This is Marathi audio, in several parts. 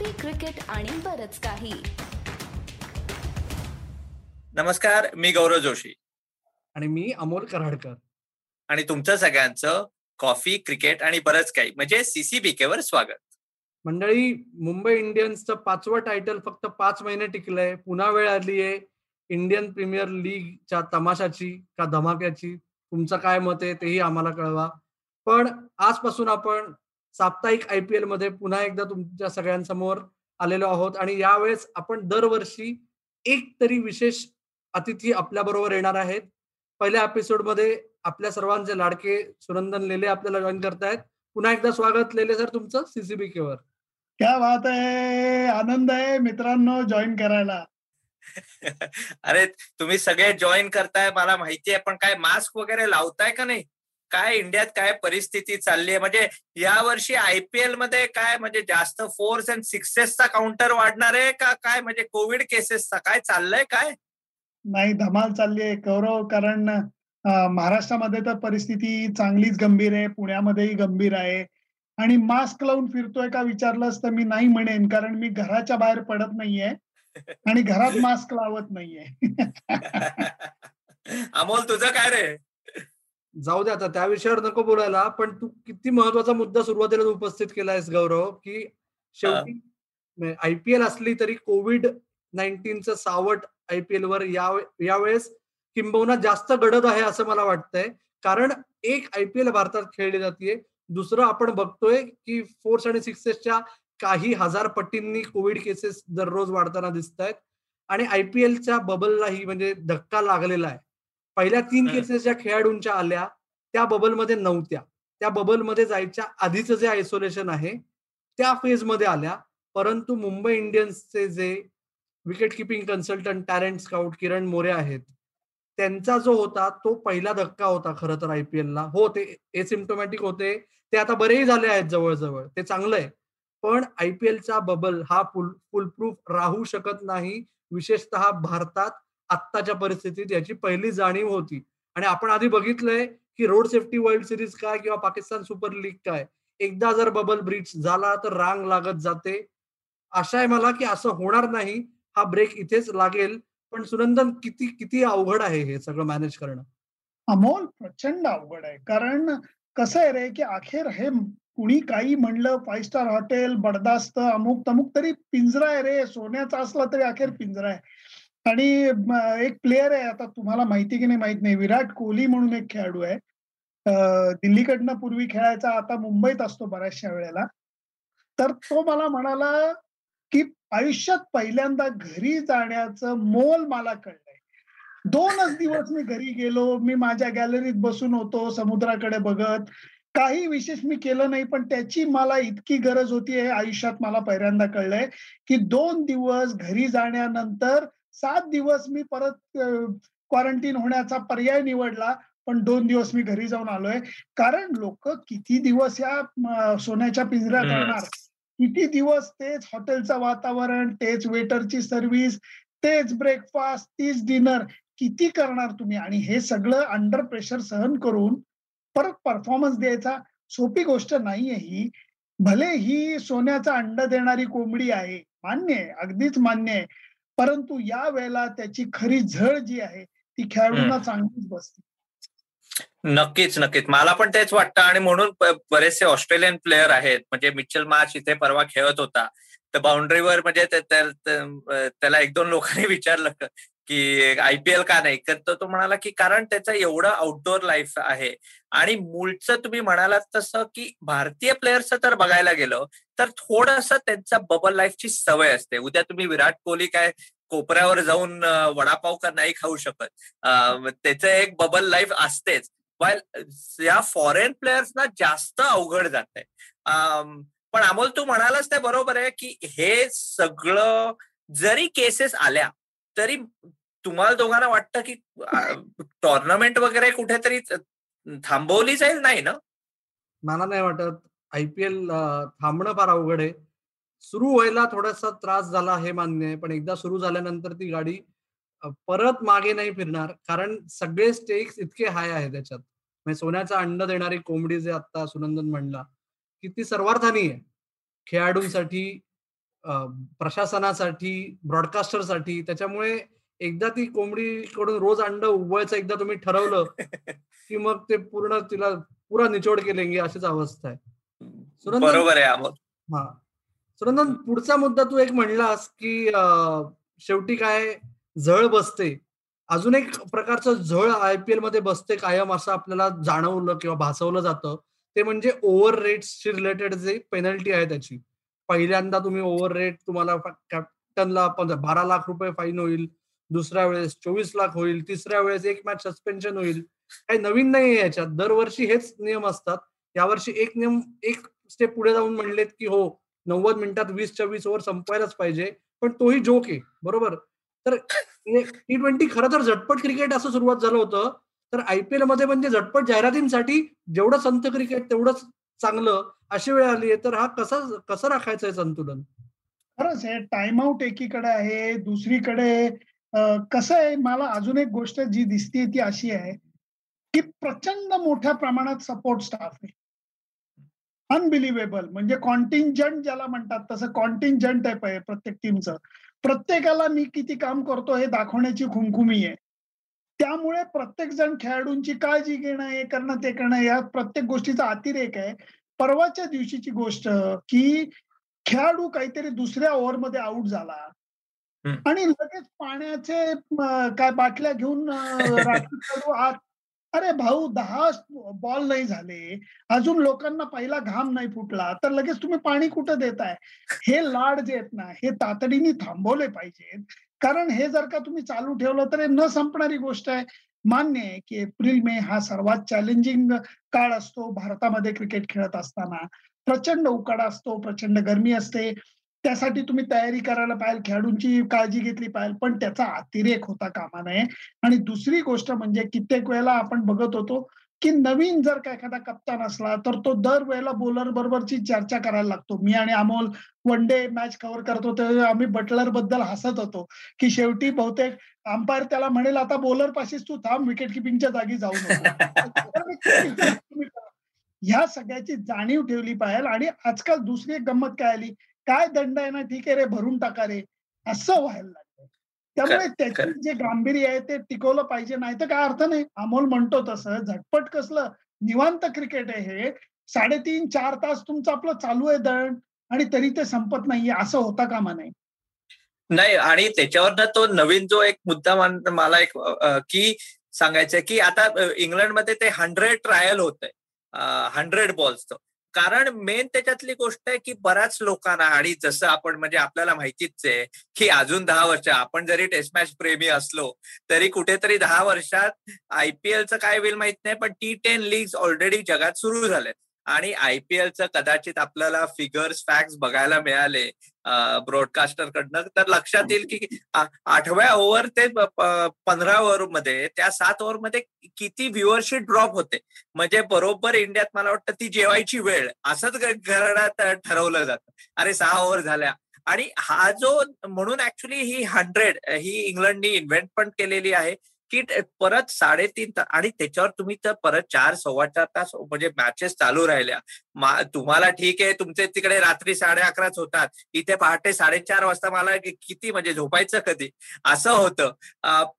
कॉफी क्रिकेट आणि बरच काही. नमस्कार मी गौरव जोशी. आणि मी अमोल कराडकर. आणि तुमचं सगळ्यांचं कॉफी क्रिकेट आणि बरंच काही म्हणजे सीसीबीके वर स्वागत. मंडळी मुंबई इंडियन्सचं पाचवं टायटल फक्त पाच महिने टिकलंय. पुन्हा वेळ आली आहे. इंडियन प्रीमियर लीगच्या तमाशाची का धमाक्याची? तुमचं काय मत आहे तेही आम्हाला कळवा. पण आजपासून आपण साप्ताहिक आय पी एलमध्ये पुन्हा एकदा तुमच्या सगळ्यांसमोर आलेलो आहोत आणि यावेळेस आपण दरवर्षी एक तरी विशेष अतिथी आपल्या बरोबर येणार आहेत. पहिल्या एपिसोडमध्ये आपल्या सर्वांचे लाडके सुनंदन लेले आपल्याला जॉईन करतायत. पुन्हा एकदा स्वागत लेले सर तुमचं सीसीबी वर. क्या बात आहे? आनंद आहे मित्रांनो जॉईन करायला. अरे तुम्ही सगळे जॉईन करताय मला माहिती आहे पण काय मास्क वगैरे लावताय का नाही? काय इंडियात काय परिस्थिती चालली आहे म्हणजे या वर्षी आयपीएलमध्ये काय म्हणजे जास्त फोर्स अँड सिक्सेसचा काउंटर वाढणार आहे का काय? म्हणजे कोविड केसेसचा काय चाललंय काय? नाही धमाल चालली आहे. गौरव कारण महाराष्ट्रामध्ये तर परिस्थिती चांगलीच गंभीर आहे. पुण्यामध्येही गंभीर आहे. आणि मास्क लावून फिरतोय का विचारलंस तर मी नाही म्हणेन कारण मी घराच्या बाहेर पडत नाहीये आणि घरात मास्क लावत नाहीये. अमोल तुझं काय रे? जाऊ दे आता त्या विषयावर नको पण तू किती महत्त्वाचा मुद्दा सुरुवातीला उपस्थित केलायस गौरव की शेवटी आयपीएल असली तरी कोविड नाईन्टीनचं सावट आयपीएल वर यावेळेस किंबहुना जास्त घडत आहे असं मला वाटतंय. कारण एक आयपीएल भारतात खेळली जाते दुसरं आपण बघतोय की फोर्स आणि सिक्सेसच्या काही हजार पटींनी कोविड केसेस दररोज वाढताना दिसत आहेत आणि आयपीएलच्या बबललाही म्हणजे धक्का लागलेला आहे. पहिल्या तीन केसेस ज्या खेळाडूंच्या आल्या त्या बबलमध्ये नव्हत्या. त्या बबलमध्ये जायच्या आधीच जे आयसोलेशन आहे त्या फेजमध्ये आल्या. परंतु मुंबई इंडियन्सचे जे wicket keeping consultant talent scout Kiran More आहेत त्यांचा जो होता तो पहिला धक्का होता खरं तर आयपीएलला हो ते एसिम्टोमॅटिक होते. ते आता बरेही झाले आहेत जवळजवळ. ते चांगलं आहे. पण आयपीएलचा बबल हा फुल फुलप्रूफ राहू शकत नाही. विशेषतः भारतात आत्ताच्या परिस्थितीत याची पहिली जाणीव होती. आणि आपण आधी बघितलंय की रोड सेफ्टी वर्ल्ड सिरीज काय किंवा पाकिस्तान सुपर लीग काय. एकदा जर बबल ब्रिज झाला तर रांग लागत जाते. आशा आहे मला की असं होणार नाही. हा ब्रेक इथेच लागेल. पण सुनंदन किती किती अवघड आहे हे सगळं मॅनेज करणं? अमोल प्रचंड अवघड आहे. कारण कसं आहे रे की अखेर हे कुणी काही म्हणलं फाईव्ह स्टार हॉटेल बडदास्त अमुक तमुक तरी पिंजरा आहे रे. सोन्याचा असला तरी अखेर पिंजरा आहे. आणि एक प्लेअर आहे आता तुम्हाला माहिती की नाही माहीत नाही विराट कोहली म्हणून एक खेळाडू आहे. दिल्लीकडनं पूर्वी खेळायचा आता मुंबईत असतो बऱ्याचशा वेळेला. तर तो मला म्हणाला की आयुष्यात पहिल्यांदा घरी जाण्याचं मोल मला कळलंय. दोनच दिवस मी घरी गेलो मी माझ्या गॅलरीत बसून होतो समुद्राकडे बघत. काही विशेष मी केलं नाही पण त्याची मला इतकी गरज होती आयुष्यात मला पहिल्यांदा कळलंय की दोन दिवस घरी जाण्यानंतर सात दिवस मी परत क्वारंटीन होण्याचा पर्याय निवडला पण दोन दिवस मी घरी जाऊन आलोय. कारण लोक किती दिवस या सोन्याच्या पिंजऱ्यात राहणार? किती दिवस तेच हॉटेलचं वातावरण तेच वेटरची सर्व्हिस तेच ब्रेकफास्ट तीच डिनर किती करणार तुम्ही? आणि हे सगळं अंडर प्रेशर सहन करून परत परफॉर्मन्स द्यायचा सोपी गोष्ट नाहीये ही. भले ही सोन्याचा अंड देणारी कोंबडी आहे मान्य आहे अगदीच मान्य आहे. परंतु या वेळेला त्याची खरी झळ जी आहे ती खेळाडूंना चांगलीच बसते. नक्कीच नक्कीच. मला पण तेच वाटतं आणि म्हणून बरेचसे ऑस्ट्रेलियन प्लेअर आहेत म्हणजे मिचल मार्च इथे परवा खेळत होता. तर बाउंड्रीवर म्हणजे त्याला एक दोन लोकांनी विचारलं की आयपीएल का नाही तर तो म्हणाला की कारण त्याचं एवढं आउटडोअर लाईफ आहे. आणि मूळचं तुम्ही म्हणालात तसं की भारतीय प्लेयर्सचं तर बघायला गेलं तर थोडस त्यांचा बबल लाईफची सवय असते. उद्या तुम्ही विराट कोहली काय कोपऱ्यावर जाऊन वडापाव का नाही खाऊ शकत. त्याचं एक बबल लाईफ असतेच. वाईल या फॉरेन प्लेयर्सना जास्त अवघड जात आहे पण अमोल तू म्हणालास ते बरोबर आहे की हे सगळं जरी केसेस आल्या तरी तुम्हाला दोघांना वाटतं की टोर्नामेंट वगैरे कुठेतरी थांबवली जाईल? नाही ना? मला नाही वाटत. आयपीएल थांबणं फार अवघड आहे. सुरू व्हायला थोडासा त्रास झाला हे मान्य आहे पण एकदा सुरू झाल्यानंतर ती गाडी परत मागे नाही फिरणार. कारण सगळे स्टेक्स इतके हाय आहे त्याच्यात. म्हणजे सोन्याचा अंड देणारी कोंबडी जे आता सुनंदन म्हणला की ती सर्वार्थानी आहे. खेळाडूंसाठी प्रशासनासाठी ब्रॉडकास्टरसाठी. त्याच्यामुळे एकदा ती कोंबडीकडून रोज अंड उबवायचं एकदा तुम्ही ठरवलं की मग ते पूर्ण तिला पुरा निचोड केले अशीच अवस्था आहे. बरोबर आहे हा. सुरंदन पुढचा मुद्दा तू एक म्हणलास की शेवटी काय झळ बसते. अजून एक प्रकारचं झळ आय पी एलमध्ये बसते कायम असं आपल्याला जाणवलं किंवा भासवलं जातं. ते म्हणजे ओव्हर रेट्सशी रिलेटेड जे पेनल्टी आहे त्याची. पहिल्यांदा तुम्ही ओव्हर रेट तुम्हाला कॅप्टनला बारा लाख रुपये फाईन होईल. दुसऱ्या वेळेस चोवीस लाख होईल तिसऱ्या वेळेस एक मॅच सस्पेन्शन होईल. काही नवीन नाही याच्यात. दरवर्षी हेच नियम असतात. यावर्षी एक नियम एक स्टेप पुढे जाऊन म्हणलेत की हो नव्वद मिनिटात वीसच्या वीस ओव्हर संपवायलाच पाहिजे. पण तोही जोक आहे. बरोबर? तर टी ट्वेंटी खरं तर झटपट क्रिकेट असं सुरुवात झालं होतं. तर आयपीएलमध्ये म्हणजे झटपट जाहिरातींसाठी जेवढं संत क्रिकेट तेवढंच चांगलं अशी वेळ आली आहे. तर हा कसा कसं राखायचं आहे संतुलन? खरंच आहे टाइम आऊट एकीकडे आहे दुसरीकडे कसं आहे मला अजून एक गोष्ट जी दिसते ती अशी आहे की प्रचंड मोठ्या प्रमाणात सपोर्ट स्टाफ आहे. अनबिलिव्हेबल म्हणजे कॉन्टिंजंट ज्याला म्हणतात तसं कॉन्टिंजंट आहे प्रत्येक टीमचं प्रत्येकाला मी किती काम करतो हे दाखवण्याची खुमखुमी आहे. त्यामुळे प्रत्येक जण खेळाडूंची काळजी घेणं हे करणं ते करणं या प्रत्येक गोष्टीचा अतिरेक आहे. परवाच्या दिवशीची गोष्ट की खेळाडू काहीतरी दुसऱ्या ओव्हरमध्ये आउट झाला. आणि लगेच पाण्याचे काय बाटल्या घेऊन आत अरे भाऊ दहा बॉल नाही झाले. अजून लोकांना पहिला घाम नाही फुटला. तर लगेच तुम्ही पाणी कुठं देताय? हे लाड जे आहेत ना हे तातडीने थांबवले पाहिजेत. कारण हे जर का तुम्ही चालू ठेवलं तर हे न संपणारी गोष्ट आहे. मान्य आहे की एप्रिल मे हा सर्वात चॅलेंजिंग काळ असतो. भारतामध्ये क्रिकेट खेळत असताना. प्रचंड उकाडा असतो प्रचंड गरमी असते. त्यासाठी तुम्ही तयारी करायला पाहिजे खेळाडूंची काळजी घेतली पाहिजे पण त्याचा अतिरेक होता कामा नये आणि दुसरी गोष्ट म्हणजे कित्येक वेळेला आपण बघत होतो की नवीन जर का एखादा कप्तान असला तर तो दर वेळेला बॉलर बरोबरची चर्चा करायला लागतो. मी आणि Amol one day match cover करतो तेव्हा आम्ही बटलरबद्दल हसत होतो की शेवटी बहुतेक अंपायर त्याला म्हणेल आता बॉलर पाशीच तू थांब विकेट किपिंगच्या जागी जाऊ ह्या सगळ्याची जाणीव ठेवली पाहिजे आणि आजकाल दुसरी एक गंमत काय आली? काय दंड आहे ना ठीक आहे रे भरून टाका रे. असं व्हायला लागलं त्यामुळे त्याची जे गांभीर्य आहे ते टिकवलं पाहिजे नाही तर काय अर्थ नाही. अमोल म्हणतो तसं झटपट कसलं निवांत क्रिकेट आहे हे. साडेतीन चार तास तुमचं आपलं चालू आहे दंड आणि तरी ते संपत नाहीये असं होता कामा नाही. नाही आणि त्याच्यावर तो नवीन जो एक मुद्दा मला एक की सांगायचं की आता इंग्लंडमध्ये ते हंड्रेड ट्रायल होत आहे हंड्रेड बॉल्सचं कारण मेन त्याच्यातली गोष्ट आहे की बऱ्याच लोकांना आणि जसं आपण म्हणजे आपल्याला माहितीच आहे की अजून दहा वर्ष आपण जरी टेस्ट मॅच प्रेमी असलो तरी कुठेतरी दहा वर्षात आयपीएलचं काय होईल माहीत नाही पण टी टेन लीग ऑलरेडी जगात सुरू झालेत. आणि आयपीएलचं कदाचित आपल्याला फिगर्स फॅक्ट बघायला मिळाले ब्रॉडकास्टर कडनं तर लक्षात येईल की आठव्या ओव्हर ते पंधरा ओव्हरमध्ये त्या सात ओव्हरमध्ये किती व्ह्युअरशिप ड्रॉप होते. म्हणजे बरोबर इंडियात मला वाटतं ती जेवायची वेळ असंच घरात ठरवलं जातं. अरे सहा ओव्हर झाल्या. आणि हा जो म्हणून ऍक्च्युली ही हंड्रेड ही इंग्लंडनी इन्व्हेंट पण केलेली आहे. की परत साडेतीन तास आणि त्याच्यावर तुम्ही तर परत चार सव्वा चार तास म्हणजे मॅचेस चालू राहिल्या. तुम्हाला ठीक आहे तुमचे तिकडे रात्री साडे अकराच होतात. इथे पहाटे साडेचार वाजता मला किती म्हणजे झोपायचं कधी? असं होतं.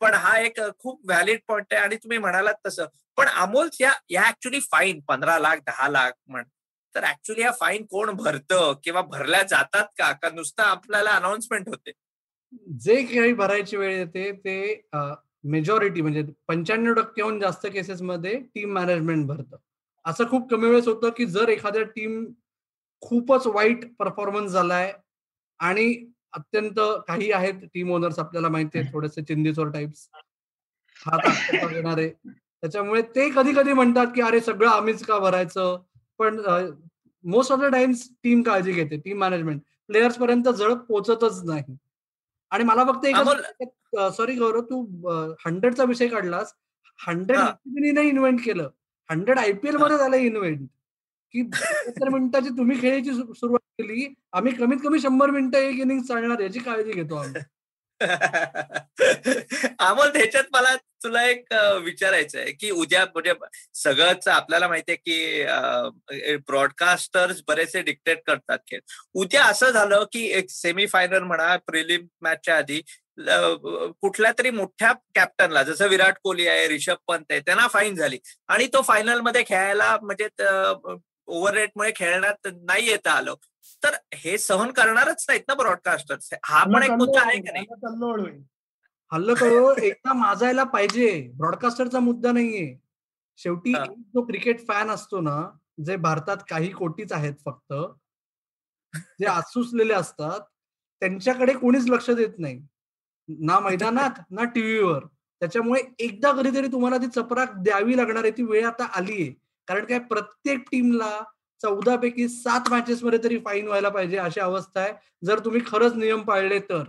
पण हा एक खूप व्हॅलिड पॉइंट आहे आणि तुम्ही म्हणालात तसं. पण अमोल या या ऍक्च्युली फाईन पंधरा लाख दहा लाख म्हण तर ऍक्च्युली हा फाईन कोण भरतं किंवा भरल्या जातात का? का नुसतं आपल्याला अनाउन्समेंट होते? जे काही भरायची वेळ येते ते मेजॉरिटी म्हणजे पंच्याण्णव टक्क्याहून जास्त केसेसमध्ये टीम मॅनेजमेंट भरतं. असं खूप कमी वेळेस होतं की जर एखाद्या टीम खूपच वाईट परफॉर्मन्स झालाय आणि अत्यंत काही आहेत टीम ओनर्स आपल्याला माहिती आहे थोडेसे चिंदीचोर टाइप्स हात येणारे त्याच्यामुळे ते कधी कधी म्हणतात की अरे सगळं आम्हीच का भरायचं? पण most of the times team काळजी घेते टीम मॅनेजमेंट प्लेयर्स पर्यंत जळ पोचतच नाही. आणि मला फक्त एक सॉरी गौरव तू हंड्रेडचा विषय काढलास. हंड्रेड नाही इन्व्हेंट केलं. हंड्रेड आयपीएलमध्ये झालं इन्व्हेंट की सत्तर मिनिटाची तुम्ही खेळायची सुरुवात केली. आम्ही कमीत कमी शंभर मिनिटं एक इनिंग चालणार याची काळजी घेतो आम्ही. अमोल त्याच्यात मला तुला एक विचारायचं आहे की उद्या म्हणजे सगळंच आपल्याला माहितीये की ब्रॉडकास्टर्स बरेचसे डिक्टेट करतात खेळ. उद्या असं झालं की एक सेमी फायनल म्हणा प्रिलिम मॅचच्या आधी कुठल्या तरी मोठ्या कॅप्टनला जसं विराट कोहली आहे रिषभ पंत आहे त्यांना फाईन झाली. आणि तो फायनलमध्ये खेळायला म्हणजे ओव्हर रेटमुळे खेळण्यात नाही येता आलं. तर हे सहन करणारच नाहीत ना ब्रॉडकास्टर्स. हा पण एक मुद्दा आहे का नाही? हल्ल करो एकदा माजायला पाहिजे. ब्रॉडकास्टरचा मुद्दा नाहीये. शेवटी जो क्रिकेट फॅन असतो ना जे भारतात काही कोटीच आहेत फक्त जे आसुसलेले असतात त्यांच्याकडे कोणीच लक्ष देत नाही. ना मैदानात ना टीव्हीवर. त्याच्यामुळे एकदा कधीतरी तुम्हाला ती चपराक द्यावी लागणार आहे ती वेळ आता आलीये. कारण काय प्रत्येक टीमला चौदा पैकी सात मॅचेस मध्ये तरी फाईन व्हायला पाहिजे अशी अवस्था आहे. जर तुम्ही खरंच नियम पाळले तर.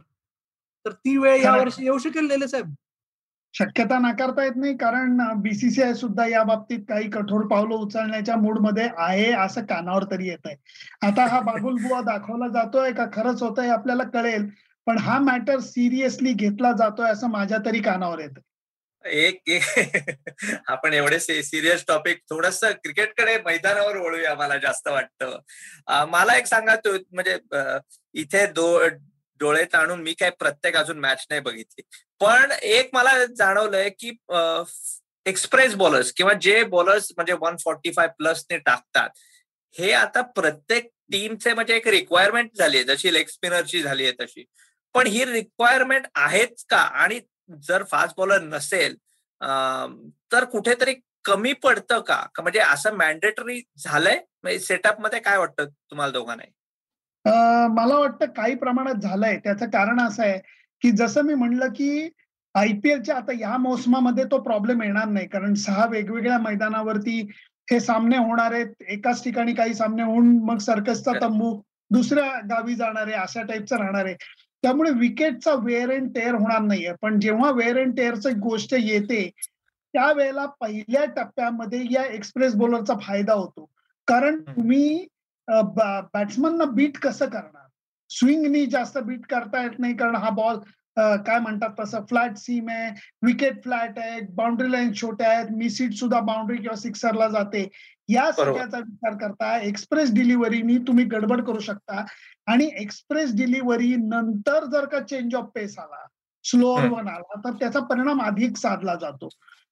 तर ती वेळ यावर्षी येऊ शकेल लेले साहेब? शक्यता नाकारता येत नाही कारण बीसीसीआय सुद्धा या बाबतीत काही कठोर पावलं उचलण्याच्या मूडमध्ये आहे असं कानावर तरी येत आहे. आता हा बाबुल बुवा दाखवला जातोय का? खरंच होतंय आपल्याला कळेल. पण हा मॅटर सिरियसली घेतला जातोय असं माझ्या तरी कानावर येत एक आपण एवढे सिरियस टॉपिक थोडस क्रिकेटकडे मैदानावर वळूया मला जास्त वाटतं. मला एक सांगा तू म्हणजे इथे दो डोळे ताणून मी काय प्रत्येक अजून मॅच नाही बघितली. पण एक मला जाणवलंय की एक्सप्रेस बॉलर्स किंवा जे बॉलर्स म्हणजे वन फॉर्टी फाय प्लसने टाकतात हे आता प्रत्येक टीमचे म्हणजे एक रिक्वायरमेंट झाली आहे जशी लेग स्पिनरची झाली आहे तशी. पण ही रिक्वायरमेंट आहेच का? आणि जर फास्ट बॉलर नसेल तर कुठेतरी कमी पडतं का? म्हणजे असं मॅन्डेटरी झालंय? सेटअपमध्ये काय वाटतं तुम्हाला दोघांना मला वाटतं काही प्रमाणात झालंय. त्याचं कारण असं आहे की जसं मी म्हणलं की आयपीएलच्या आता या मोसमामध्ये तो प्रॉब्लेम येणार नाही. कारण सहा वेगवेगळ्या मैदानावरती हे सामने होणार आहेत. एकाच ठिकाणी काही सामने होऊन मग सर्कसचा तंबू दुसऱ्या गावी जाणार आहे अशा टाईपचं राहणार आहे. त्यामुळे विकेटचा वेअर अँड टेअर होणार नाहीये. पण जेव्हा वेअर अँड टेअरची गोष्ट येते त्यावेळेला पहिल्या टप्प्यामध्ये या एक्सप्रेस बॉलरचा फायदा होतो. कारण तुम्ही बॅट्समनना बीट कसं करणार? स्विंगनी जास्त बीट करता येत नाही कारण हा बॉल काय म्हणतात तसं फ्लॅट सीम आहे विकेट फ्लॅट आहे बाउंड्री लाईन छोट्या आहेत मी सीट सुद्धा बाउंड्री किंवा सिक्सरला जाते. या सगळ्याचा विचार करता एक्सप्रेस डिलिव्हरीनी तुम्ही गडबड करू शकता. आणि एक्सप्रेस डिलिव्हरी नंतर जर का चेंज ऑफ पेस आला स्लोअर वन आला तर त्याचा परिणाम अधिक साधला जातो.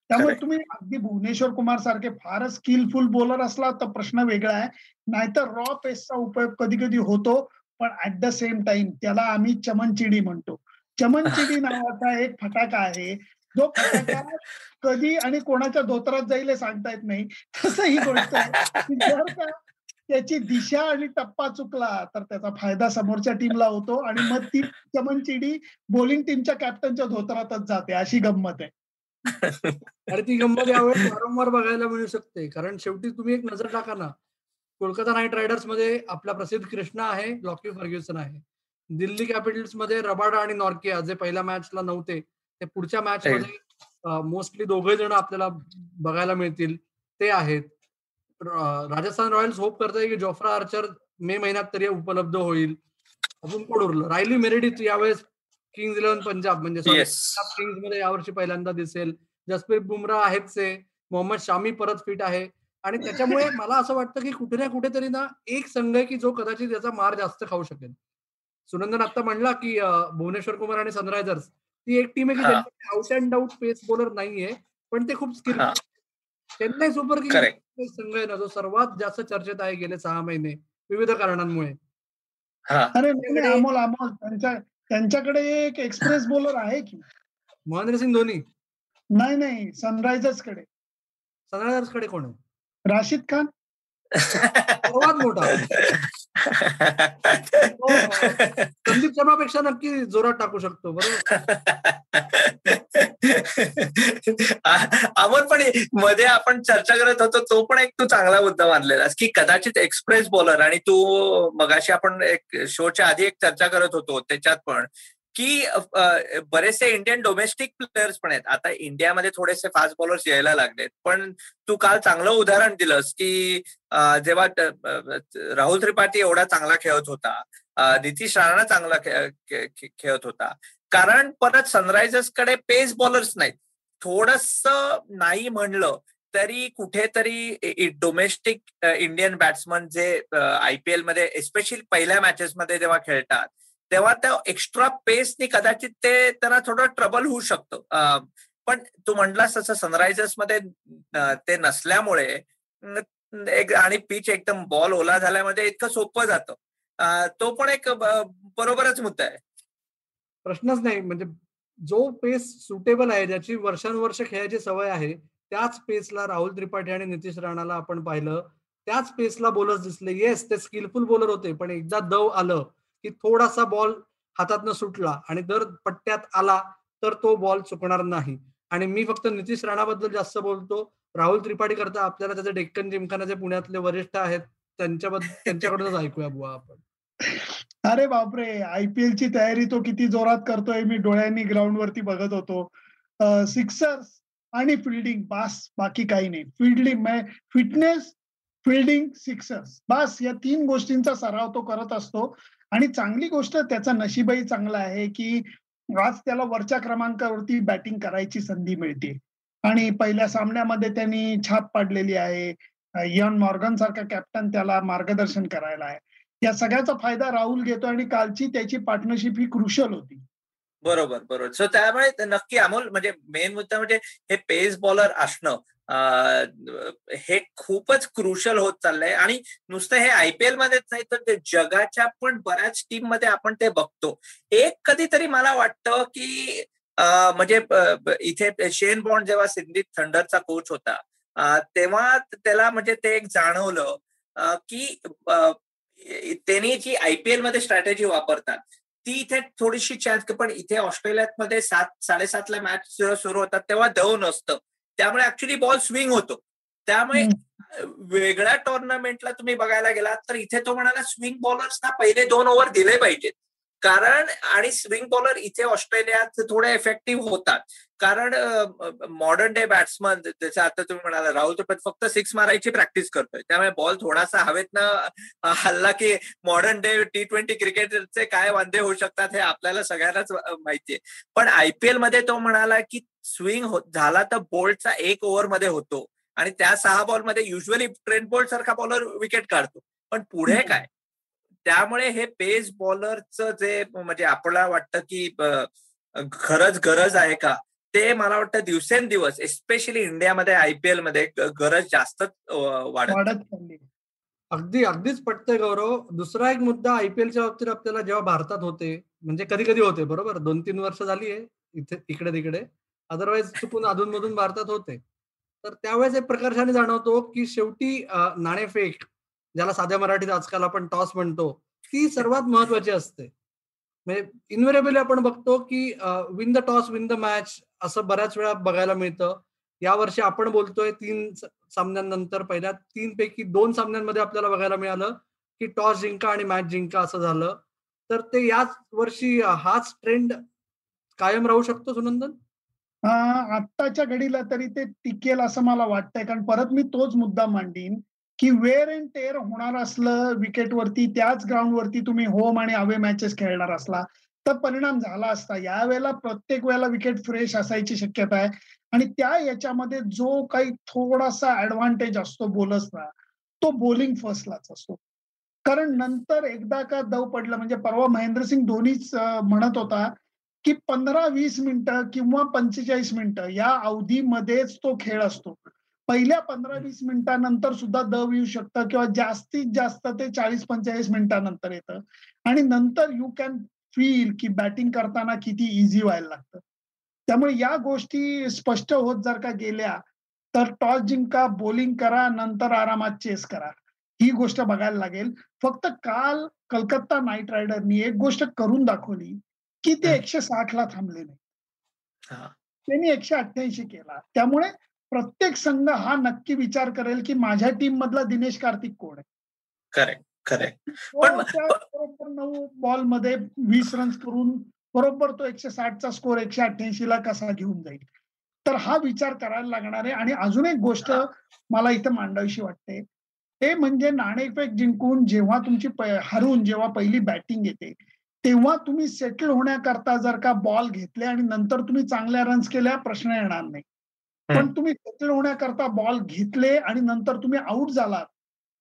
त्यामुळे तुम्ही अगदी भुवनेश्वर कुमार सारखे फारच स्किलफुल बॉलर असला तर प्रश्न वेगळा आहे. नाहीतर रॉ पेसचा उपयोग कधी कधी होतो पण ऍट द सेम टाइम त्याला आम्ही चमनचिडी म्हणतो. चमनचिडी नावाचा एक फटाका आहे जो कधी आणि कोणाच्या धोत्रात जाईल हे सांगता येत नाही. तसं ही गोष्ट आहे. जर का त्याची दिशा आणि टप्पा चुकला तर त्याचा फायदा समोरच्या टीमला होतो आणि मग ती चमनचिडी बॉलिंग टीमच्या कॅप्टनच्या धोत्रातच जाते अशी गंमत आहे. अरे ती गंमत यावेळेस वारंवार बघायला मिळू शकते. कारण शेवटी तुम्ही एक नजर टाका ना. कोलकाता नाईट रायडर्समध्ये आपला प्रसिद्ध कृष्णा आहे लॉकी फर्ग्युसन आहे. दिल्ली कॅपिटल्समध्ये रबाडा आणि नॉर्किया जे पहिल्या मॅचला नव्हते ते पुढच्या मॅच मध्ये मोस्टली दोघे जण आपल्याला बघायला मिळतील. ते आहेत. राजस्थान रॉयल्स होप करताय की जोफ्रा आर्चर मे महिन्यात तरी उपलब्ध होईल. अजून कोण उरलं? रायली मेरेडिथ यावेळेस किंग्ज इलेव्हन पंजाब म्हणजे किंग्जमध्ये यावर्षी पहिल्यांदा दिसेल. जसप्रीत बुमराह आहेच मोहम्मद शामी परत फिट आहे. आणि त्याच्यामुळे मला असं वाटतं की कुठे ना कुठेतरी ना एक संघ आहे की जो कदाचित याचा मार जास्त खाऊ शकेल. सुनंदन आता म्हणला की भुवनेश्वर कुमार आणि सनरायझर्स ती एक टीम आहे की out and out pace bowler नाहीये पण ते खूप स्किल चेन्नई सुपर किंग्स संघ आहे ना जो सर्वात जास्त चर्चेत आहे गेले सहा महिने विविध कारणांमुळे. अरे अमोल अमोल त्यांच्या त्यांच्याकडे एक एक्सप्रेस बॉलर आहे की? महेंद्रसिंग धोनी. नाही नाही सनरायझर्सकडे. सनरायझर्सकडे कोण आहे? राशिद खान? सर्वात मोठा. हो, हो. संदीप शर्मापेक्षा नक्की जोरात टाकू शकतो बरोबर? आपण पण मध्ये आपण चर्चा करत होतो तो पण एक तू चांगला मुद्दा मानलेला की कदाचित एक्सप्रेस बॉलर आणि तू मगाशी आपण एक शोच्या आधी एक चर्चा करत होतो त्याच्यात पण की बरेचसे इंडियन डोमेस्टिक प्लेयर्स पण आहेत. आता इंडियामध्ये थोडेसे फास्ट बॉलर्स यायला लागलेत. पण तू काल चांगलं उदाहरण दिलंस की जेव्हा राहुल त्रिपाठी एवढा चांगला खेळत होता नितीश राणा चांगला खेळत होता. कारण परत सनरायझर्सकडे पेस बॉलर्स नाहीत. थोडस नाही म्हणलं तरी कुठेतरी डोमेस्टिक इंडियन बॅट्समन जे आयपीएलमध्ये एस्पेशली पहिल्या मॅचेसमध्ये जेव्हा खेळतात तेव्हा त्या एक्स्ट्रा पेसनी कदाचित ते त्यांना थोडं ट्रबल होऊ शकतं. पण तू म्हटलास तसं सनरायझर्समध्ये ते नसल्यामुळे एक आणि पिच एकदम बॉल ओला झाल्यामध्ये इतकं सोपं जातं. तो पण एक बरोबरच मुद्दा आहे. प्रश्नच नाही. म्हणजे जो पेस सुटेबल आहे ज्याची वर्षानुवर्ष खेळायची सवय आहे त्याच पेसला राहुल त्रिपाठी आणि नितीश राणाला आपण पाहिलं. त्याच पेसला बॉलर्स दिसले. येस ते स्किलफुल बोलर होते पण एकदा दव आलं की थोडासा बॉल हातातनं सुटला आणि जर पट्ट्यात आला तर तो बॉल चुकणार नाही. आणि मी फक्त नितीश राणाबद्दल जास्त बोलतो. राहुल त्रिपाठी करता आपल्याला त्याचे डेक्कन जिमखानाचे पुण्यातले वरिष्ठ आहेत त्यांच्याबद्दल त्यांच्याकडूनच ऐकूया बुवा आपण. अरे बापरे! आयपीएल ची तयारी तो किती जोरात करतोय मी डोळ्यांनी ग्राउंड वरती बघत होतो. सिक्सर्स आणि फिल्डिंग बास बाकी काही नाही. फिल्डिंग फिटनेस फिल्डिंग सिक्सर्स बास या तीन गोष्टींचा सराव तो करत असतो. आणि चांगली गोष्ट त्याचा नशीबही चांगला आहे की आज त्याला वरच्या क्रमांकावरती बॅटिंग करायची संधी मिळते. आणि पहिल्या सामन्यामध्ये त्यांनी छाप पाडलेली आहे. यन मॉर्गन सारखा कॅप्टन त्याला मार्गदर्शन करायला आहे. या सगळ्याचा फायदा राहुल घेतो आणि कालची त्याची पार्टनरशिप ही क्रुशल होती. बरोबर बरोबर. सो त्यामुळे नक्की अमोल म्हणजे मेन मुद्दा म्हणजे हे पेस बॉलर असणं. हे खूपच क्रुशल होत चाललंय. आणि नुसतं हे आयपीएल मध्येच नाही तर ते जगाच्या पण बऱ्याच टीममध्ये आपण ते बघतो. एक कधीतरी मला वाटतं की म्हणजे इथे शेन बॉन्ड जेव्हा सिंधी थंडरचा कोच होता तेव्हा त्याला म्हणजे ते एक जाणवलं की त्यांनी जी आयपीएलमध्ये स्ट्रॅटेजी वापरतात ती इथे थोडीशी चान्स पण इथे ऑस्ट्रेलियात मध्ये सात साडेसातला मॅच सुरू होतात तेव्हा दव नसतं. त्यामुळे ऍक्च्युली बॉल स्विंग होतो. त्यामुळे वेगळ्या टुर्नामेंटला तुम्ही बघायला गेलात तर इथे तो म्हणाला स्विंग बॉलर्सना पहिले दोन ओव्हर दिले पाहिजेत. कारण आणि स्विंग बॉलर इथे ऑस्ट्रेलियात थोडे इफेक्टिव्ह होतात. कारण मॉडर्न डे बॅट्समन जसं आता तुम्ही म्हणाला राहुल तर फक्त सिक्स मारायची प्रॅक्टिस करतोय. त्यामुळे बॉल थोडासा हवेतनं हल्ला की मॉडर्न डे टी ट्वेंटी क्रिकेटचे काय वांदे होऊ शकतात हे आपल्याला सगळ्यांनाच माहितीये. पण आयपीएलमध्ये तो म्हणाला की स्विंग झाला तर बोल्टचा एक ओव्हरमध्ये होतो. आणि त्या सहा बॉलमध्ये युजली ट्रेन बोल्ट सारखा बॉलर विकेट काढतो. पण पुढे काय? त्यामुळे हे पेस बॉलरचं जे म्हणजे आपल्याला वाटतं की खरंच गरज आहे का? ते मला वाटतं दिवसेंदिवस एस्पेशली इंडियामध्ये आयपीएलमध्ये गरज जास्त वाढत अगदी अगदीच पटतंय गौरव. दुसरा एक मुद्दा आयपीएलच्या बाबतीत आपल्याला जेव्हा भारतात होते म्हणजे कधी कधी होते बरोबर? दोन तीन वर्ष झाली आहे इथे इकडे तिकडे अदरवाईज चुकून अधूनमधून भारतात होते. तर त्यावेळेस एक प्रकर्षाने जाणवतो की शेवटी नाणेफेक ज्याला साध्या मराठीत आजकाल आपण टॉस म्हणतो ती सर्वात महत्वाची असते. म्हणजे इन्व्हेरेबली आपण बघतो की win the toss win the match असं बऱ्याच वेळा बघायला मिळतं. यावर्षी आपण बोलतोय तीन सामन्यांनंतर पहिल्या तीन पैकी दोन सामन्यांमध्ये आपल्याला बघायला मिळालं की टॉस जिंका आणि मॅच जिंका असं झालं. तर ते याच वर्षी हाच ट्रेंड कायम राहू शकतो सुनंदन? आत्ताच्या घडीला तरी ते टिकेल असं मला वाटतंय. कारण परत मी तोच मुद्दा मांडीन की वेअर अँड टेअर होणार असलं विकेटवरती त्याच ग्राउंडवरती तुम्ही होम आणि अवे मॅचेस खेळणार असला तर परिणाम झाला असता. यावेळेला प्रत्येक वेळेला विकेट फ्रेश असायची शक्यता आहे. आणि त्या याच्यामध्ये जो काही थोडासा ऍडव्हान्टेज असतो बोलर्सला तो बोलिंग फर्स्टलाच असतो. कारण नंतर एकदा का दव पडलं म्हणजे परवा महेंद्रसिंग धोनीच म्हणत होता की पंधरा वीस मिनिटं किंवा पंचेचाळीस मिनिटं या अवधीमध्येच तो खेळ असतो. पहिल्या पंधरा वीस मिनिटांनंतर सुद्धा दव येऊ शकतं किंवा जास्तीत जास्त ते चाळीस पंचेचाळीस मिनिटांनंतर येतं. आणि नंतर यू कॅन फील की बॅटिंग करताना किती इझी व्हायला लागतं. त्यामुळे या गोष्टी स्पष्ट होत जर का गेल्या तर टॉस जिंका बॉलिंग करा नंतर आरामात चेस करा. ही गोष्ट बघायला लागेल. फक्त काल कलकत्ता नाईट रायडरनी एक गोष्ट करून दाखवली. की ते एकशे साठ ला थांबले नाही त्यांनी एकशे अठ्ठ्याऐंशी केला. त्यामुळे प्रत्येक संघ हा नक्की विचार करेल की माझ्या टीम मधला दिनेश कार्तिक कोण आहे? Correct correct. बरोबर नऊ बॉलमध्ये वीस रन्स करून बरोबर तो एकशे साठचा स्कोर एकशे अठ्ठ्याऐंशी ला कसा घेऊन जाईल? तर हा विचार करायला लागणार आहे. आणि अजून एक गोष्ट मला इथं मांडावीशी वाटते. ते म्हणजे नाणेफेक जिंकून जेव्हा तुमची हरून जेव्हा पहिली बॅटिंग येते तेव्हा तुम्ही सेटल होण्याकरता जर का बॉल घेतले आणि नंतर तुम्ही चांगल्या रन्स केल्या प्रश्न येणार नाही. पण तुम्ही सेटल होण्याकरता बॉल घेतले आणि नंतर तुम्ही आउट झालात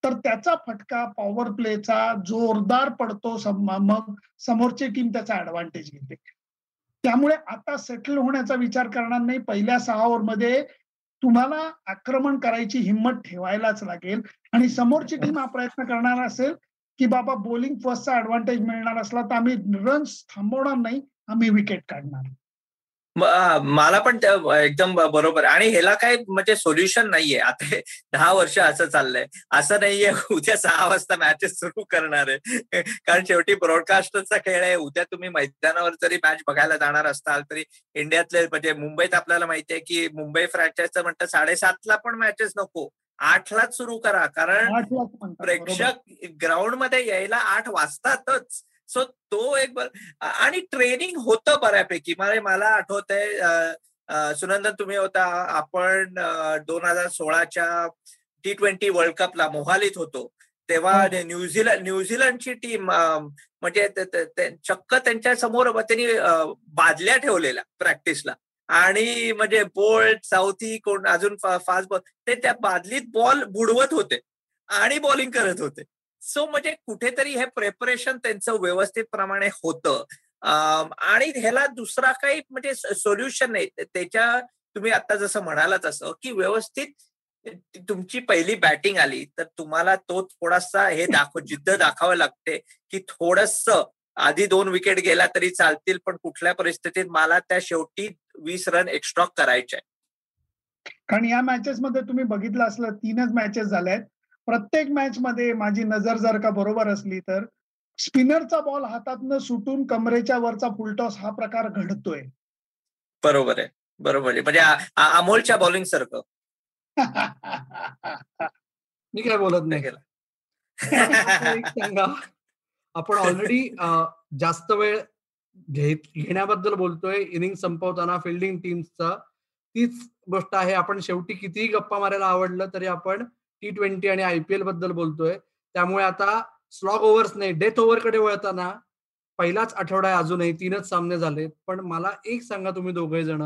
तर त्याचा फटका पॉवर प्लेचा जोरदार पडतो मग समोरची टीम त्याचा ऍडव्हान्टेज घेते. त्यामुळे आता सेटल होण्याचा विचार करणार नाही. पहिल्या सहा ओव्हरमध्ये तुम्हाला आक्रमण करायची हिंमत ठेवायलाच लागेल आणि समोरची टीम हा प्रयत्न करणार असेल की बाबा बॉलिंग फर्स्टचा ऍडव्हान्टेज मिळणार असला तर आम्ही रन्स थांबवणार नाही आम्ही विकेट काढणार. मला पण एकदम बरोबर. आणि ह्याला काय म्हणजे सोल्युशन नाहीये. आता दहा वर्ष असं चाललंय. असं नाहीये उद्या सहा वाजता मॅचेस सुरू करणार आहे. कारण शेवटी ब्रॉडकास्टरचा खेळ आहे. उद्या तुम्ही मैदानावर जरी मॅच बघायला जाणार असताल तरी इंडियातले म्हणजे मुंबईत आपल्याला माहितीये की मुंबई फ्रँचायझचं म्हणतं साडेसातला पण मॅचेस नको. आठलाच सुरू करा. कारण प्रेक्षक ग्राउंडमध्ये यायला आठ वाजतातच. सो तो एक आणि ट्रेनिंग होतं बऱ्यापैकी. म्हणजे मला आठवत आहे सुनंदन तुम्ही होता. आपण दोन हजार सोळाच्या टी ट्वेंटी वर्ल्ड कपला मोहालीत होतो. तेव्हा. न्यूझीलंड न्यूझीलंडची टीम म्हणजे चक्क त्यांच्यासमोर त्यांनी बादल्या ठेवलेल्या प्रॅक्टिसला आणि म्हणजे बोल्ट साऊथी कोण अजून फास्ट बॉल ते त्या बादलीत बॉल बुडवत होते आणि बॉलिंग करत होते. सो म्हणजे कुठेतरी हे प्रेपरेशन त्यांचं व्यवस्थित प्रमाणे होतं आणि ह्याला दुसरा काही म्हणजे सोल्युशन नाही. त्याच्या तुम्ही आता जसं म्हणालाच असं की व्यवस्थित तुमची पहिली बॅटिंग आली तर तुम्हाला तो थोडासा हे दाखव जिद्द दाखावं लागते की थोडस आधी दोन विकेट गेला तरी चालतील पण कुठल्या परिस्थितीत मला त्या शेवटी वीस रन एक्स्ट्रा करायचे कारण या मॅचेस मध्ये तुम्ही बघितलं असलं तीनच मॅचेस झाल्यात. प्रत्येक मॅच मध्ये माझी नजर जर का बरोबर असली तर स्पिनरचा बॉल हातातनं सुटून कमरेच्या वरचा फुलटॉस हा प्रकार घडतोय. बरोबर आहे. बरोबर आहे. म्हणजे अमोलच्या बॉलिंग सारखं. मी काय बोलत नाही. सांगा. आपण ऑलरेडी जास्त वेळ घेण्याबद्दल बोलतोय. इनिंग संपवताना फिल्डिंग टीमचा तीच गोष्ट आहे. आपण शेवटी कितीही गप्पा मारायला आवडलं तरी आपण टी ट्वेंटी आणि आयपीएलबद्दल बोलतोय. त्यामुळे आता स्लॉग ओव्हर्स नाही डेथ ओव्हरकडे वळताना पहिलाच आठवडा आहे अजूनही. तीनच सामने झालेत. पण मला एक सांगा तुम्ही दोघे जण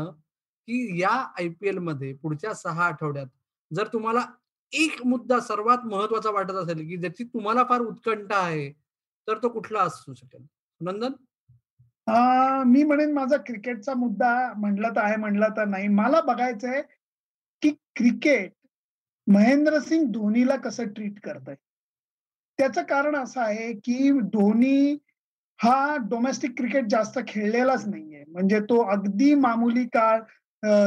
की या आयपीएलमध्ये पुढच्या सहा आठवड्यात जर तुम्हाला एक मुद्दा सर्वात महत्त्वाचा वाटत असेल की ज्याची तुम्हाला फार उत्कंठा आहे तर तो कुठला असू शकेल? नंदन? मी म्हणेन माझा क्रिकेटचा मुद्दा म्हणला तर आहे म्हणला तर नाही. मला बघायचंय की क्रिकेट महेंद्रसिंग धोनीला कसं ट्रीट करत आहे त्याचं कारण असं आहे की धोनी हा डोमेस्टिक क्रिकेट जास्त खेळलेलाच नाहीये. म्हणजे तो अगदी मामुली काळ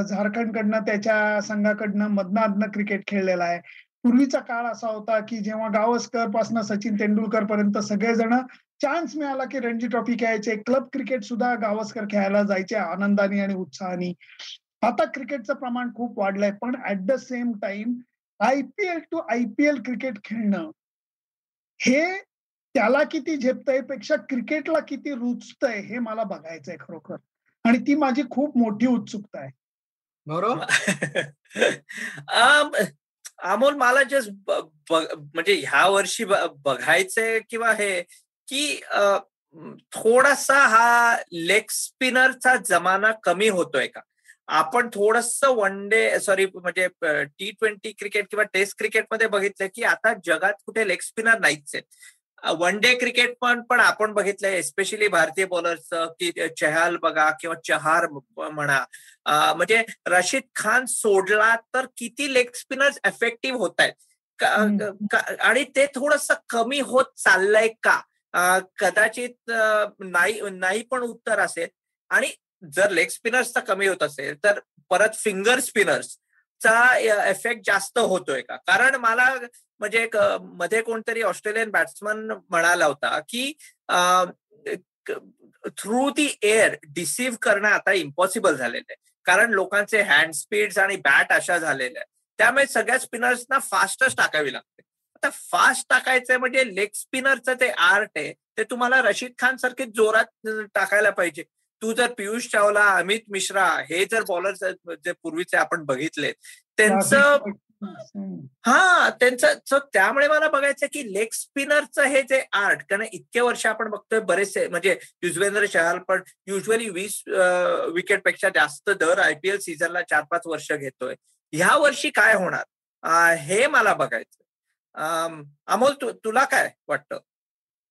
झारखंडकडनं त्याच्या संघाकडनं मधनाधनं क्रिकेट खेळलेला आहे. पूर्वीचा काळ असा होता की जेव्हा गावस्करपासून सचिन तेंडुलकर पर्यंत सगळेजण चान्स मिळाला की रणजी ट्रॉफी खेळायचे. क्लब क्रिकेट सुद्धा गावस्कर खेळायला जायचे आनंदाने आणि उत्साहाने. आता क्रिकेटचं प्रमाण खूप वाढलंय पण at the same time IPL to IPL cricket खेळणं हे त्याला किती झेपतंयपेक्षा क्रिकेटला किती रुचतंय हे मला बघायचंय खरोखर. आणि ती माझी खूप मोठी उत्सुकता आहे. बरोबर अमोल मला जस्ट म्हणजे ह्या वर्षी बघायचंय किंवा हे की थोडासा हा लेग स्पिनरचा जमाना कमी होतोय का? आपण थोडस वन डे सॉरी म्हणजे टी ट्वेंटी क्रिकेट किंवा टेस्ट क्रिकेटमध्ये बघितलं की आता जगात कुठे लेग स्पिनर नाहीच आहेत. वन डे क्रिकेट पण पण आपण बघितलंय एस्पेशली भारतीय बॉलर्सचं की चहाल बघा किंवा चहार म्हणा. म्हणजे रशीद खान सोडला तर किती लेग स्पिनर्स एफेक्टिव्ह होत आहेत आणि ते थोडस कमी होत चाललंय का? कदाचित नाही नाही पण उत्तर असेल. आणि जर लेग स्पिनर्सचा कमी होत असेल तर परत फिंगर स्पिनर्स चा इफेक्ट जास्त होतोय का? कारण मला म्हणजे एक मध्ये कोणतरी ऑस्ट्रेलियन बॅट्समन म्हणाला होता की थ्रू दी एअर डिसिव्ह करणं आता इम्पॉसिबल झालेलं आहे. कारण लोकांचे हँड स्पीड आणि बॅट अशा झालेल्या आहेत. त्यामुळे सगळ्या स्पिनर्सना फास्टच टाकावी लागते. आता फास्ट टाकायचंय म्हणजे लेग स्पिनरचं ते आर्ट आहे ते तुम्हाला रशीद खान सारखे जोरात टाकायला पाहिजे. तू जर पियुष चावला अमित मिश्रा हे जर बॉलर जे पूर्वीचे आपण बघितले त्यांचं हा त्यांचं त्यामुळे मला बघायचं की लेग स्पिनरचं हे जे आर्ट कारण इतके वर्ष आपण बघतोय बरेचसे म्हणजे युजवेंद्र चहल पण युजली वीस विकेटपेक्षा जास्त दर आयपीएल सीझनला चार पाच वर्ष घेतोय. ह्या वर्षी काय होणार? हे मला बघायचं अमोल तुला काय वाटतं?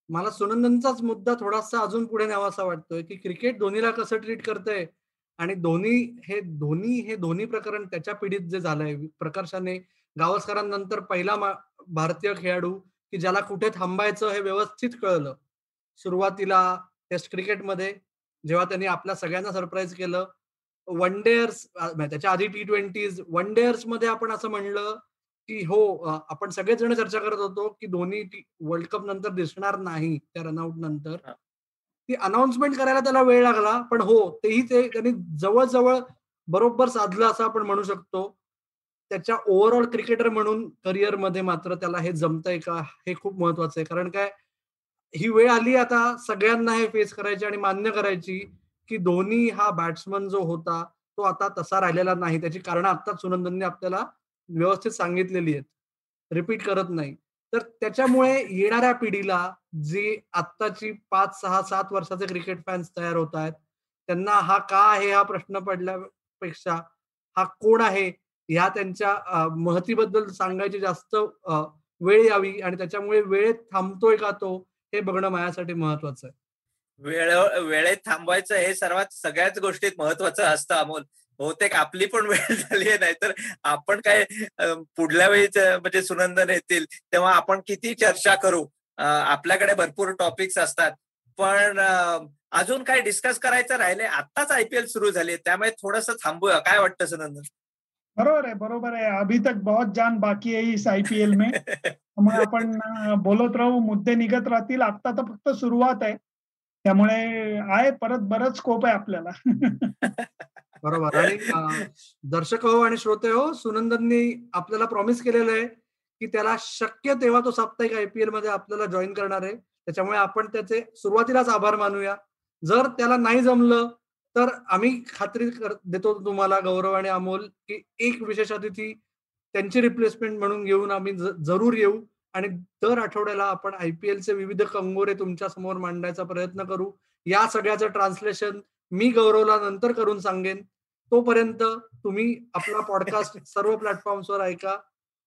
मला सुनंदनचाच मुद्दा थोडासा अजून पुढे न्यावासा वाटतोय की क्रिकेट धोनीला कसं ट्रीट करतंय आणि धोनी हे धोनी हे धोनी प्रकरण त्याच्या पिढीत जे झालंय प्रकर्षाने गावस्करांनंतर पहिला भारतीय खेळाडू की ज्याला कुठे थांबायचं हे व्यवस्थित कळलं. सुरुवातीला टेस्ट क्रिकेटमध्ये जेव्हा त्यांनी आपल्या सगळ्यांना सरप्राईज केलं वन डेअर्स म्हणजे त्याच्या आधी टी ट्वेंटीज वन डेअर्समध्ये आपण असं म्हणलं की हो आपण सगळेच जण चर्चा करत होतो की धोनी वर्ल्ड कप नंतर दिसणार नाही त्या रनआउट नंतर. ती अनाउन्समेंट करायला त्याला वेळ लागला पण हो तेही ते त्यांनी जवळजवळ बरोबर साधलं असं आपण म्हणू शकतो. त्याच्या ओव्हरऑल क्रिकेटर म्हणून करिअरमध्ये मात्र त्याला हे जमतंय का हे खूप महत्वाचं आहे. कारण काय ही वेळ आली आता सगळ्यांना हे फेस करायची आणि मान्य करायची की धोनी हा बॅट्समन जो होता तो आता तसा राहिलेला नाही. त्याची कारण आत्ताच सुनंदनने आपल्याला व्यवस्थित सांगितलेली आहेत. रिपीट करत नाही. तर त्याच्यामुळे येणाऱ्या पिढीला जी आत्ताची पाच सहा सात वर्षाचे क्रिकेट फॅन्स तयार होत आहेत त्यांना हा का आहे हा प्रश्न पडल्यापेक्षा हा कोण आहे ह्या त्यांच्या महतीबद्दल सांगायची जास्त वेळ यावी आणि त्याच्यामुळे वेळेत थांबतोय का तो हे बघणं माझ्यासाठी महत्वाचं आहे. वेळ वेळेत थांबवायचं हे सर्वात सगळ्याच गोष्टीत महत्वाचं असतं अमोल. बहुतेक आपली पण वेळ झाली आहे नाहीतर आपण काय पुढल्या वेळीच म्हणजे सुनंदन येतील तेव्हा आपण किती चर्चा करू? आपल्याकडे भरपूर टॉपिक्स असतात. पण अजून काय डिस्कस करायचं राहिले? आताच आयपीएल सुरू झाले त्यामुळे थोडस थांबूया. काय वाटतं सुनंदन? बरोबर आहे बरोबर आहे. अभी तक बहुत जान बाकी आहे इस आयपीएल में. मग आपण बोलत राहू मुद्दे निघत राहतील. आता तर फक्त सुरुवात आहे. त्यामुळे आहे परत बरंच स्कोप आहे आपल्याला. बरोबर. आणि दर्शक हो आणि श्रोते हो सुनंदननी आपल्याला प्रॉमिस केलेलं आहे की त्याला शक्य तेव्हा तो साप्ताहिक आयपीएलमध्ये आपल्याला जॉईन करणार आहे. त्याच्यामुळे आपण त्याचे सुरुवातीलाच आभार मानूया. जर त्याला नाही जमलं तर आम्ही खात्री देतो तुम्हाला गौरव आणि अमोल की एक विशेष अतिथी त्यांची रिप्लेसमेंट म्हणून घेऊन आम्ही जरूर येऊ. आणि दर आठवड्याला आपण आयपीएलचे विविध कंगोरे तुमच्यासमोर मांडायचा प्रयत्न करू. या सगळ्याचं ट्रान्सलेशन मी गौरवला नंतर करून सांगेन. तोपर्यंत तुम्ही आपला पॉडकास्ट सर्व प्लॅटफॉर्म्सवर ऐका.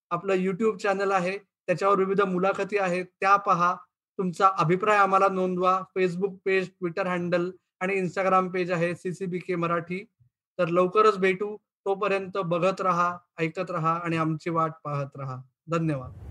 आपलं युट्यूब चॅनल आहे. त्याच्यावर विविध मुलाखती आहेत. त्या पहा. तुमचा अभिप्राय आम्हाला नोंदवा. फेसबुक पेज ट्विटर हँडल आणि इंस्टाग्राम पेज आहे. सीसीबी के मराठी. तर लवकरच भेटू. तोपर्यंत बघत राहा ऐकत राहा आणि आमची वाट पाहत राहा. धन्यवाद.